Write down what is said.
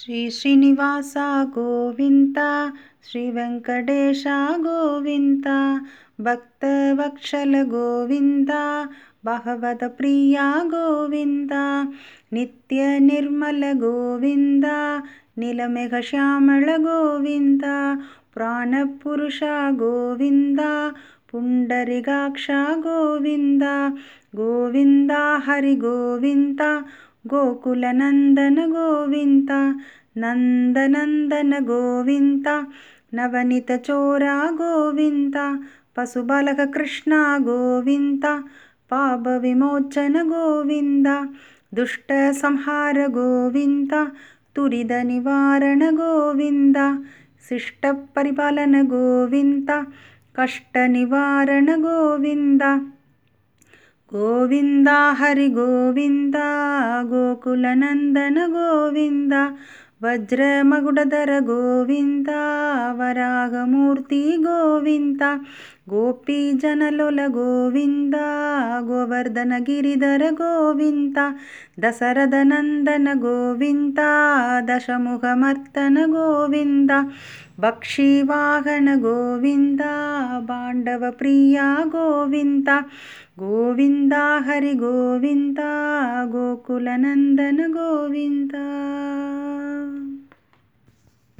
श्रीश्रीनिवास गोविन्द श्रीवेङ्कटेश गोविन्द भक्तवत्सल गोविन्द भगवतप्रिया गोविन्द नित्यनिर्मल गोविन्द नीलमेघश्यामल गोविन्द प्राणपुरुष गोविन्द पुण्डरिकाक्ष गोविन्द गोविन्द हरिगोविन्द गोकुलनन्दन गोविन्द नन्दनन्दन गोविन्द नवनितचोरा गोविन्द पशुबालककृष्ण गोविन्द पापविमोचन गोविन्द दुष्टसंहार गोविन्द तुरिदनिवारण गोविन्द शिष्टपरिपालन गोविन्द कष्टनिवारण गोविन्द గోవింద హరి గోవింద గోకులనందన గోవింద गोविन्द हरिगोविन्द गोकुलनन्दन गोविन्द वज्रमगुडधर गोविन्द वरागमूर्ति गोविन्द गोपीजनलोल गोविन्द गोवर्धनगिरिधर गोविन्द दशरथनन्दन गोविन्द दशमुखमर्तन गोविन्द भक्षिवाहन गोविन्द पाण्डवप्रिया गोविन्द गोविन्द हरिगोविन्द गोकुलनन्दन गोविन्द